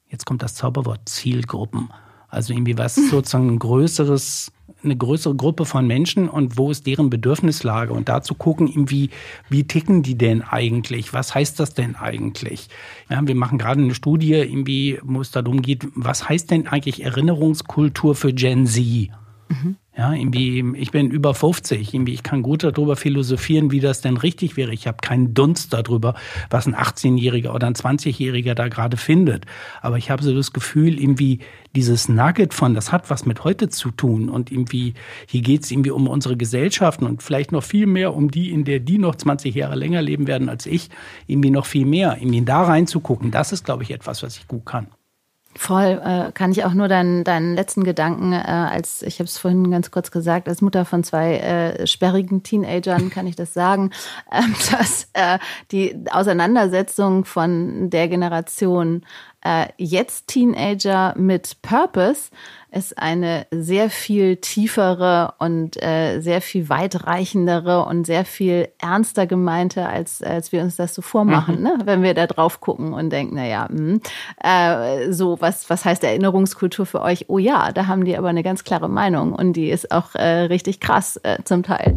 S3: jetzt kommt das Zauberwort, Zielgruppen. Also irgendwie was sozusagen ein größeres eine größere Gruppe von Menschen und wo ist deren Bedürfnislage und da zu gucken, wie, wie ticken die denn eigentlich? Was heißt das denn eigentlich? Ja, wir machen gerade eine Studie, irgendwie, wo es darum geht, was heißt denn eigentlich Erinnerungskultur für Gen Z? Mhm. Ja, irgendwie, ich bin über 50, irgendwie, ich kann gut darüber philosophieren, wie das denn richtig wäre. Ich habe keinen Dunst darüber, was ein 18-Jähriger oder ein 20-Jähriger da gerade findet. Aber ich habe so das Gefühl, irgendwie dieses Nugget von, das hat was mit heute zu tun und irgendwie, hier geht es irgendwie um unsere Gesellschaften und vielleicht noch viel mehr um die, in der die noch 20 Jahre länger leben werden als ich, irgendwie noch viel mehr, irgendwie da reinzugucken, das ist, glaube ich, etwas, was ich gut kann.
S2: Voll, äh, kann ich auch nur deinen, deinen letzten Gedanken, äh, als ich habe es vorhin ganz kurz gesagt, als Mutter von zwei äh, sperrigen Teenagern kann ich das sagen, äh, dass äh, die Auseinandersetzung von der Generation äh, jetzt Teenager mit Purpose ist eine sehr viel tiefere und äh, sehr viel weitreichendere und sehr viel ernster gemeinte, als, als wir uns das so vormachen, mhm. ne? wenn wir da drauf gucken und denken, naja, mh, äh, so, was, was heißt Erinnerungskultur für euch? Oh ja, da haben die aber eine ganz klare Meinung und die ist auch äh, richtig krass äh, zum Teil.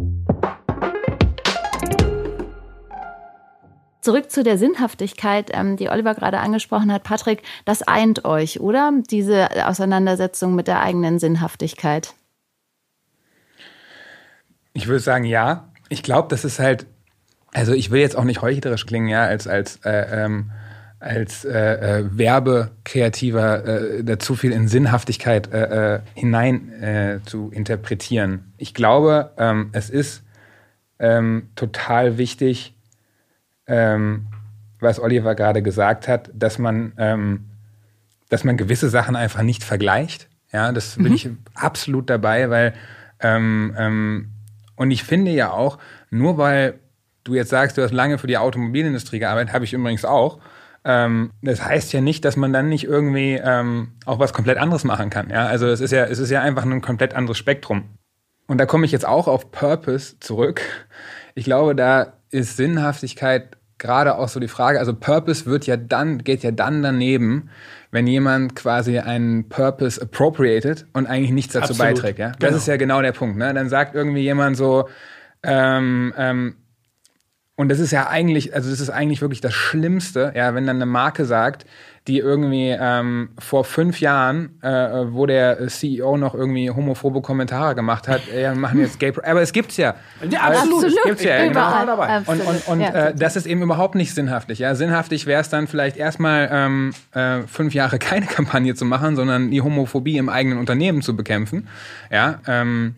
S2: Zurück zu der Sinnhaftigkeit, ähm, die Oliver gerade angesprochen hat. Patrick, das eint euch, oder? Diese Auseinandersetzung mit der eigenen Sinnhaftigkeit.
S4: Ich würde sagen, ja. Ich glaube, das ist halt, also ich will jetzt auch nicht heuchlerisch klingen, ja, als, als, äh, ähm, als äh, äh, Werbekreativer äh, da zu viel in Sinnhaftigkeit äh, äh, hinein äh, zu interpretieren. Ich glaube, ähm, es ist ähm, total wichtig, ähm, was Oliver gerade gesagt hat, dass man, ähm, dass man gewisse Sachen einfach nicht vergleicht. Ja, das bin mhm. ich absolut dabei, weil ähm, ähm, und ich finde ja auch, nur weil du jetzt sagst, du hast lange für die Automobilindustrie gearbeitet, habe ich übrigens auch. Ähm, das heißt ja nicht, dass man dann nicht irgendwie ähm, auch was komplett anderes machen kann. Ja, also es ist ja, es ist ja einfach ein komplett anderes Spektrum. Und da komme ich jetzt auch auf Purpose zurück. Ich glaube, da ist Sinnhaftigkeit gerade auch so die Frage, also Purpose wird ja dann, geht ja dann daneben, wenn jemand quasi einen Purpose appropriated und eigentlich nichts dazu Absolut. beiträgt. Ja? Das genau. ist ja genau der Punkt. Ne? Dann sagt irgendwie jemand so, ähm, ähm, und das ist ja eigentlich, also das ist eigentlich wirklich das Schlimmste, ja, wenn dann eine Marke sagt, die irgendwie ähm, vor fünf Jahren, äh, wo der CEO noch irgendwie homophobe Kommentare gemacht hat, äh, ja, machen jetzt Gay Aber es gibt's ja.
S2: Ja, absolut. Es gibt's ja,
S4: genau. dabei. Und, und, und ja. äh, das ist eben überhaupt nicht sinnhaftig. Ja? Sinnhaftig wäre es dann vielleicht erstmal ähm, äh, fünf Jahre keine Kampagne zu machen, sondern die Homophobie im eigenen Unternehmen zu bekämpfen. Ja, ähm,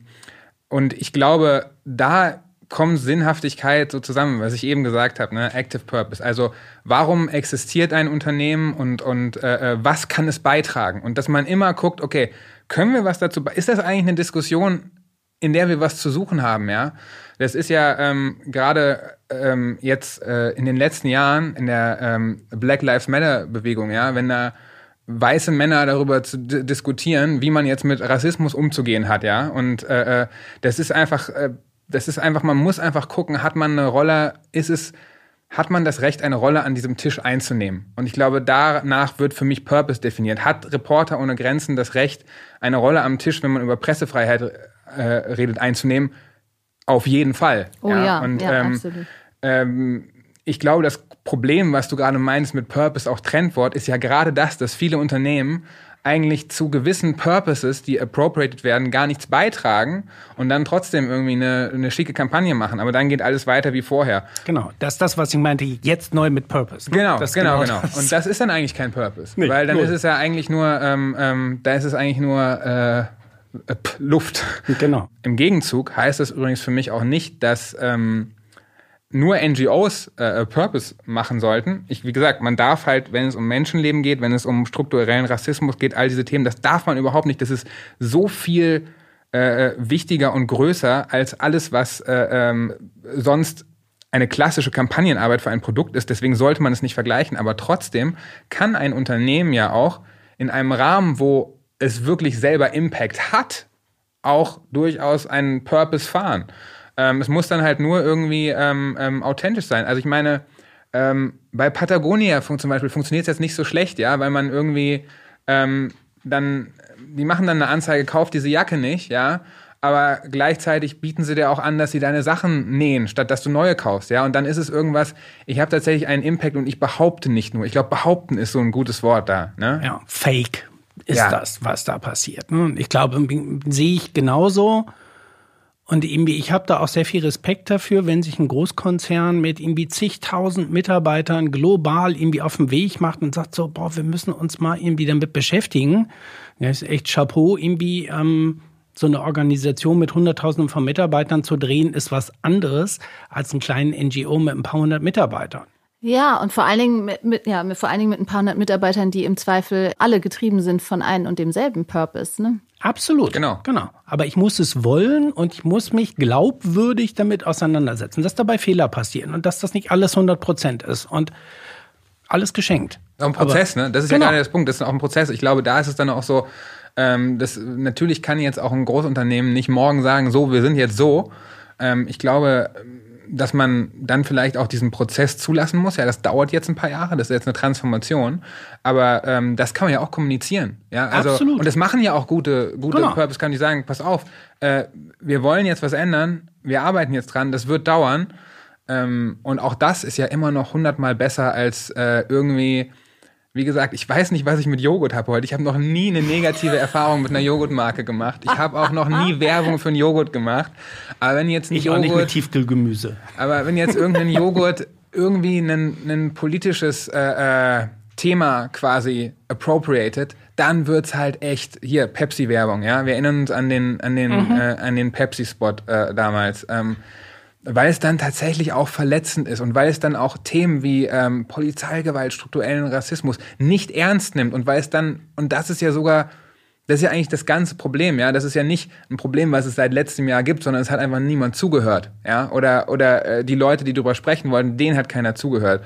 S4: und ich glaube, da kommt Sinnhaftigkeit so zusammen, was ich eben gesagt habe, ne? Active Purpose. Also warum existiert ein Unternehmen und, und äh, äh, was kann es beitragen? Und dass man immer guckt, okay, können wir was dazu Ist das eigentlich eine Diskussion, in der wir was zu suchen haben, ja? Das ist ja ähm, gerade ähm, jetzt äh, in den letzten Jahren in der ähm, Black Lives Matter Bewegung, ja, wenn da weiße Männer darüber zu diskutieren, wie man jetzt mit Rassismus umzugehen hat, ja. Und äh, äh das ist einfach äh, das ist einfach, man muss einfach gucken, hat man eine Rolle, ist es, hat man das Recht, eine Rolle an diesem Tisch einzunehmen? Und ich glaube, danach wird für mich Purpose definiert. Hat Reporter ohne Grenzen das Recht, eine Rolle am Tisch, wenn man über Pressefreiheit äh, redet, einzunehmen? Auf jeden Fall.
S2: Oh ja, ja, Und, ja ähm, absolut.
S4: Ähm, ich glaube, das Problem, was du gerade meinst mit Purpose, auch Trendwort, ist ja gerade das, dass viele Unternehmen eigentlich zu gewissen Purposes, die appropriated werden, gar nichts beitragen und dann trotzdem irgendwie eine, eine schicke Kampagne machen. Aber dann geht alles weiter wie vorher.
S3: Genau, das ist das, was ich meinte, jetzt neu mit Purpose.
S4: Ne? Genau, das genau, genau. Das. Und das ist dann eigentlich kein Purpose. Nee, weil dann null. ist es ja eigentlich nur, ähm, ähm, da ist es eigentlich nur äh, Luft.
S3: Genau.
S4: Im Gegenzug heißt das übrigens für mich auch nicht, dass ähm, nur NGOs äh, Purpose machen sollten. Ich, wie gesagt, man darf halt, wenn es um Menschenleben geht, wenn es um strukturellen Rassismus geht, all diese Themen, das darf man überhaupt nicht. Das ist so viel äh, wichtiger und größer als alles, was äh, ähm, sonst eine klassische Kampagnenarbeit für ein Produkt ist. Deswegen sollte man es nicht vergleichen. Aber trotzdem kann ein Unternehmen ja auch in einem Rahmen, wo es wirklich selber Impact hat, auch durchaus einen Purpose fahren. Ähm, es muss dann halt nur irgendwie ähm, ähm, authentisch sein. Also ich meine, ähm, bei Patagonia zum Beispiel funktioniert es jetzt nicht so schlecht, ja, weil man irgendwie ähm, dann, die machen dann eine Anzeige, kauft diese Jacke nicht, ja, aber gleichzeitig bieten sie dir auch an, dass sie deine Sachen nähen, statt dass du neue kaufst, ja. Und dann ist es irgendwas, ich habe tatsächlich einen Impact und ich behaupte nicht nur. Ich glaube, behaupten ist so ein gutes Wort da. Ne?
S3: Ja, fake ist ja. das, was da passiert. Ne? Ich glaube, sehe ich genauso. Und irgendwie, ich habe da auch sehr viel Respekt dafür, wenn sich ein Großkonzern mit irgendwie zigtausend Mitarbeitern global irgendwie auf den Weg macht und sagt so, boah, wir müssen uns mal irgendwie damit beschäftigen. Das ist echt Chapeau, irgendwie ähm, so eine Organisation mit hunderttausenden von Mitarbeitern zu drehen, ist was anderes als einen kleinen NGO mit ein paar hundert Mitarbeitern.
S2: Ja, und vor allen Dingen mit, mit, ja, vor allen Dingen mit ein paar hundert Mitarbeitern, die im Zweifel alle getrieben sind von einem und demselben Purpose, ne?
S3: Absolut. Genau. Genau. Aber ich muss es wollen und ich muss mich glaubwürdig damit auseinandersetzen, dass dabei Fehler passieren und dass das nicht alles 100 Prozent ist und alles geschenkt.
S4: Auch ein Prozess, Aber, ne? Das ist genau. ja gerade das Punkt. Das ist auch ein Prozess. Ich glaube, da ist es dann auch so, ähm, das, natürlich kann jetzt auch ein Großunternehmen nicht morgen sagen, so, wir sind jetzt so. Ähm, ich glaube, dass man dann vielleicht auch diesen Prozess zulassen muss. Ja, das dauert jetzt ein paar Jahre, das ist jetzt eine Transformation, aber ähm, das kann man ja auch kommunizieren. Ja, also Absolut. und das machen ja auch gute, gute genau. Purpose. Kann ich sagen, pass auf, äh, wir wollen jetzt was ändern, wir arbeiten jetzt dran, das wird dauern. Ähm, und auch das ist ja immer noch hundertmal besser als äh, irgendwie wie gesagt, ich weiß nicht, was ich mit Joghurt habe heute. Ich habe noch nie eine negative Erfahrung mit einer Joghurtmarke gemacht. Ich habe auch noch nie Werbung für einen Joghurt gemacht. Aber wenn jetzt ein
S3: ich
S4: Joghurt, auch
S3: nicht mit Tiefkühlgemüse.
S4: Aber wenn jetzt irgendein Joghurt irgendwie ein, ein politisches äh, äh, Thema quasi appropriated, dann wird's halt echt hier Pepsi-Werbung. Ja, wir erinnern uns an den an den mhm. äh, an den Pepsi-Spot äh, damals. Ähm, weil es dann tatsächlich auch verletzend ist und weil es dann auch Themen wie ähm, Polizeigewalt, strukturellen Rassismus nicht ernst nimmt und weil es dann, und das ist ja sogar, das ist ja eigentlich das ganze Problem, ja, das ist ja nicht ein Problem, was es seit letztem Jahr gibt, sondern es hat einfach niemand zugehört, ja, oder, oder äh, die Leute, die darüber sprechen wollten, denen hat keiner zugehört.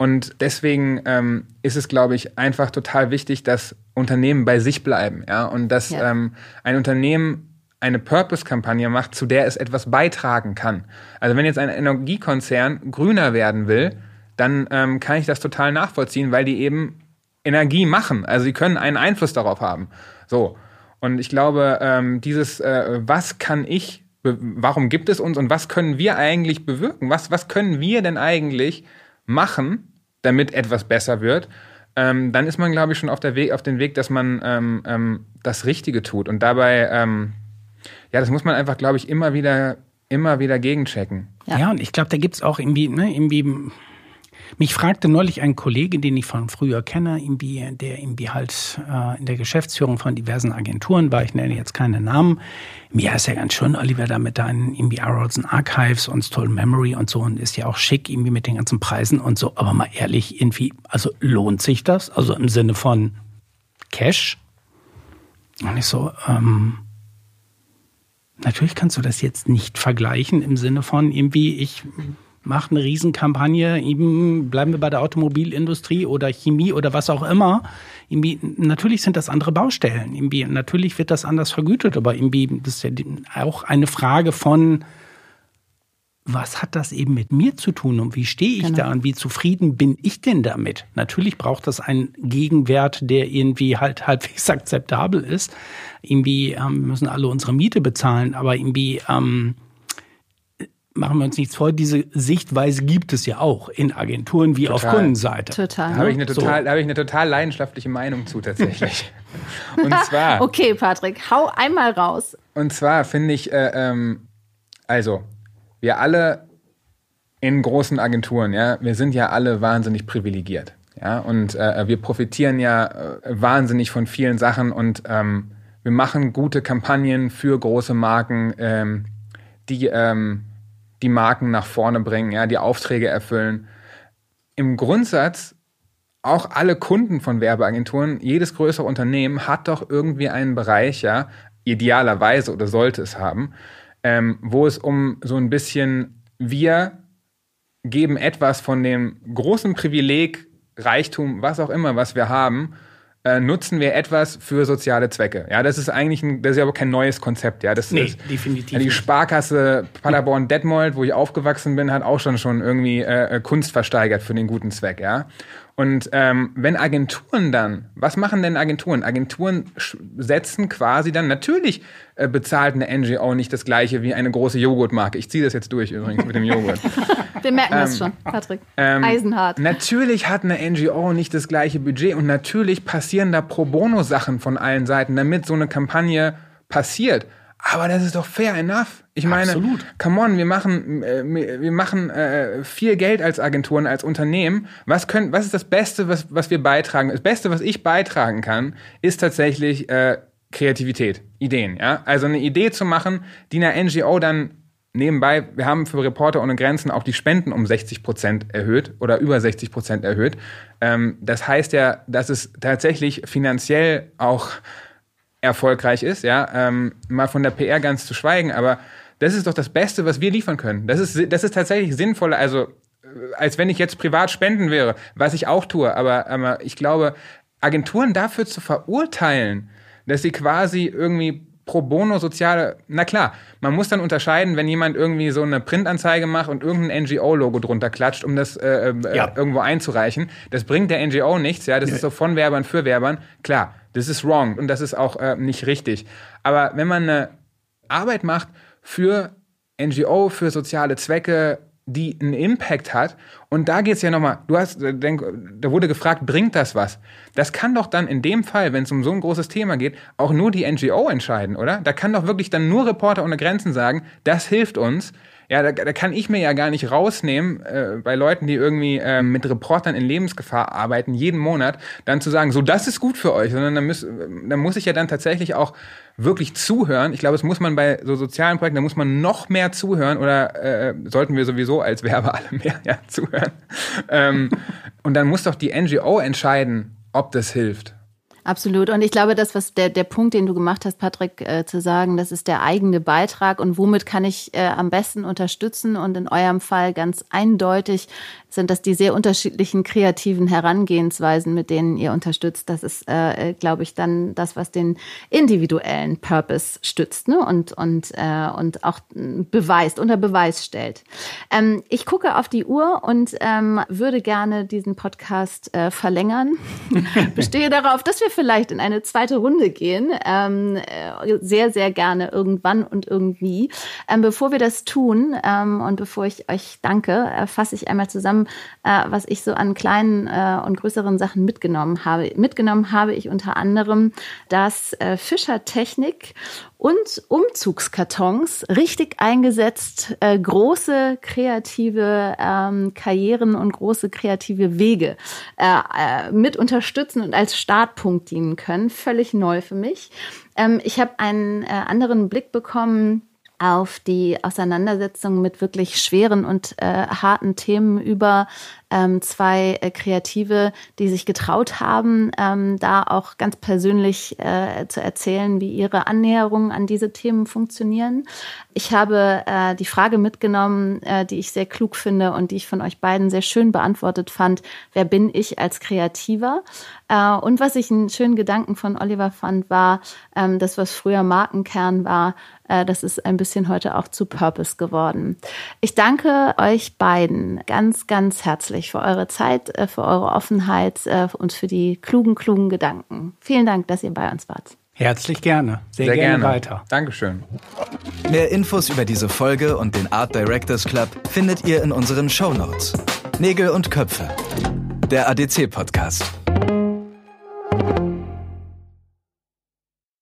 S4: Und deswegen ähm, ist es, glaube ich, einfach total wichtig, dass Unternehmen bei sich bleiben, ja, und dass ja. ähm, ein Unternehmen eine Purpose-Kampagne macht, zu der es etwas beitragen kann. Also wenn jetzt ein Energiekonzern grüner werden will, dann ähm, kann ich das total nachvollziehen, weil die eben Energie machen. Also sie können einen Einfluss darauf haben. So. Und ich glaube, ähm, dieses, äh, was kann ich, warum gibt es uns und was können wir eigentlich bewirken? Was, was können wir denn eigentlich machen, damit etwas besser wird? Ähm, dann ist man, glaube ich, schon auf, der Weg, auf den Weg, dass man ähm, ähm, das Richtige tut. Und dabei ähm, ja, das muss man einfach, glaube ich, immer wieder, immer wieder gegenchecken.
S3: Ja, ja und ich glaube, da gibt es auch irgendwie, ne, irgendwie. Mich fragte neulich ein Kollege, den ich von früher kenne, irgendwie, der irgendwie halt äh, in der Geschäftsführung von diversen Agenturen war, ich nenne jetzt keine Namen. Mir ist ja ganz schön, Oliver, da mit deinen irgendwie Arrowson Archives und Stolen Memory und so und ist ja auch schick irgendwie mit den ganzen Preisen und so. Aber mal ehrlich, irgendwie, also lohnt sich das? Also im Sinne von Cash? Und ich so, ähm, Natürlich kannst du das jetzt nicht vergleichen im Sinne von irgendwie, ich mache eine Riesenkampagne, eben bleiben wir bei der Automobilindustrie oder Chemie oder was auch immer. Irgendwie, natürlich sind das andere Baustellen. Irgendwie, natürlich wird das anders vergütet, aber irgendwie, das ist ja auch eine Frage von, was hat das eben mit mir zu tun und wie stehe ich genau. da und wie zufrieden bin ich denn damit? Natürlich braucht das einen Gegenwert, der irgendwie halt halbwegs akzeptabel ist. Irgendwie ähm, müssen alle unsere Miete bezahlen, aber irgendwie ähm, machen wir uns nichts vor, diese Sichtweise gibt es ja auch in Agenturen wie total. auf Kundenseite.
S2: Total.
S4: Da habe ich, eine total, so. hab ich eine total leidenschaftliche Meinung zu tatsächlich.
S2: und zwar. okay, Patrick, hau einmal raus.
S4: Und zwar finde ich, äh, ähm, also, wir alle in großen Agenturen, ja, wir sind ja alle wahnsinnig privilegiert. Ja, und äh, wir profitieren ja äh, wahnsinnig von vielen Sachen und ähm, wir machen gute Kampagnen für große Marken, ähm, die ähm, die Marken nach vorne bringen, ja, die Aufträge erfüllen. Im Grundsatz auch alle Kunden von Werbeagenturen, jedes größere Unternehmen hat doch irgendwie einen Bereich, ja, idealerweise oder sollte es haben, ähm, wo es um so ein bisschen wir geben etwas von dem großen Privileg, Reichtum, was auch immer, was wir haben, äh, nutzen wir etwas für soziale Zwecke. Ja, das ist eigentlich ein, das ist aber kein neues Konzept. Ja, das
S3: nee,
S4: ist
S3: definitiv.
S4: Die Sparkasse Paderborn Detmold, wo ich aufgewachsen bin, hat auch schon schon irgendwie äh, Kunst versteigert für den guten Zweck. Ja, und ähm, wenn Agenturen dann, was machen denn Agenturen? Agenturen setzen quasi dann, natürlich äh, bezahlt eine NGO nicht das gleiche wie eine große Joghurtmarke. Ich ziehe das jetzt durch übrigens mit dem Joghurt.
S2: Wir merken ähm, das schon, Patrick. Ähm, Eisenhart.
S4: Natürlich hat eine NGO nicht das gleiche Budget und natürlich passieren da Pro Bono-Sachen von allen Seiten, damit so eine Kampagne passiert. Aber das ist doch fair enough. Ich meine, Absolut. come on, wir machen, äh, wir machen äh, viel Geld als Agenturen, als Unternehmen. Was, können, was ist das Beste, was, was wir beitragen? Das Beste, was ich beitragen kann, ist tatsächlich äh, Kreativität, Ideen. Ja? Also eine Idee zu machen, die einer NGO dann nebenbei, wir haben für Reporter ohne Grenzen auch die Spenden um 60 Prozent erhöht oder über 60 Prozent erhöht. Ähm, das heißt ja, dass es tatsächlich finanziell auch erfolgreich ist, ja, ähm, mal von der PR ganz zu schweigen, aber das ist doch das Beste, was wir liefern können. Das ist, das ist tatsächlich sinnvoller, also äh, als wenn ich jetzt privat spenden wäre, was ich auch tue, aber, aber ich glaube, Agenturen dafür zu verurteilen, dass sie quasi irgendwie pro bono soziale, na klar, man muss dann unterscheiden, wenn jemand irgendwie so eine Printanzeige macht und irgendein NGO-Logo drunter klatscht, um das äh, äh, ja. irgendwo einzureichen. Das bringt der NGO nichts, ja, das nee. ist so von Werbern für Werbern. Klar, das ist wrong und das ist auch äh, nicht richtig. Aber wenn man eine Arbeit macht für NGO, für soziale Zwecke, die einen Impact hat. Und da geht es ja nochmal, du hast, äh, denk, da wurde gefragt, bringt das was? Das kann doch dann in dem Fall, wenn es um so ein großes Thema geht, auch nur die NGO entscheiden, oder? Da kann doch wirklich dann nur Reporter ohne Grenzen sagen, das hilft uns. Ja, da, da kann ich mir ja gar nicht rausnehmen, äh, bei Leuten, die irgendwie äh, mit Reportern in Lebensgefahr arbeiten, jeden Monat, dann zu sagen, so, das ist gut für euch, sondern dann, muss, dann muss ich ja dann tatsächlich auch wirklich zuhören. Ich glaube, es muss man bei so sozialen Projekten, da muss man noch mehr zuhören oder äh, sollten wir sowieso als Werber alle mehr ja, zuhören. ähm, und dann muss doch die NGO entscheiden, ob das hilft.
S2: Absolut. Und ich glaube, das, was der, der Punkt, den du gemacht hast, Patrick, äh, zu sagen, das ist der eigene Beitrag und womit kann ich äh, am besten unterstützen und in eurem Fall ganz eindeutig sind das die sehr unterschiedlichen kreativen Herangehensweisen, mit denen ihr unterstützt. Das ist, äh, glaube ich, dann das, was den individuellen Purpose stützt ne? und, und, äh, und auch beweist, unter Beweis stellt. Ähm, ich gucke auf die Uhr und ähm, würde gerne diesen Podcast äh, verlängern. Bestehe darauf, dass wir vielleicht in eine zweite Runde gehen. Ähm, äh, sehr, sehr gerne irgendwann und irgendwie. Ähm, bevor wir das tun ähm, und bevor ich euch danke, äh, fasse ich einmal zusammen, zusammen, äh, was ich so an kleinen äh, und größeren Sachen mitgenommen habe. Mitgenommen habe ich unter anderem, dass äh, Fischertechnik und Umzugskartons richtig eingesetzt äh, große kreative ähm, Karrieren und große kreative Wege äh, äh, mit unterstützen und als Startpunkt dienen können. Völlig neu für mich. Ähm, ich habe einen äh, anderen Blick bekommen auf die Auseinandersetzung mit wirklich schweren und äh, harten Themen über ähm, zwei äh, Kreative, die sich getraut haben, ähm, da auch ganz persönlich äh, zu erzählen, wie ihre Annäherungen an diese Themen funktionieren. Ich habe äh, die Frage mitgenommen, äh, die ich sehr klug finde und die ich von euch beiden sehr schön beantwortet fand. Wer bin ich als Kreativer? Äh, und was ich einen schönen Gedanken von Oliver fand, war, ähm, das, was früher Markenkern war, äh, das ist ein bisschen heute auch zu Purpose geworden. Ich danke euch beiden ganz, ganz herzlich für eure Zeit, äh, für eure Offenheit äh, und für die klugen, klugen Gedanken. Vielen Dank, dass ihr bei uns wart.
S3: Herzlich gerne. Sehr,
S4: Sehr
S3: gerne,
S4: gerne.
S3: weiter.
S4: Dankeschön.
S1: Mehr Infos über diese Folge und den Art Directors Club findet ihr in unseren Shownotes. Nägel und Köpfe. Der ADC-Podcast.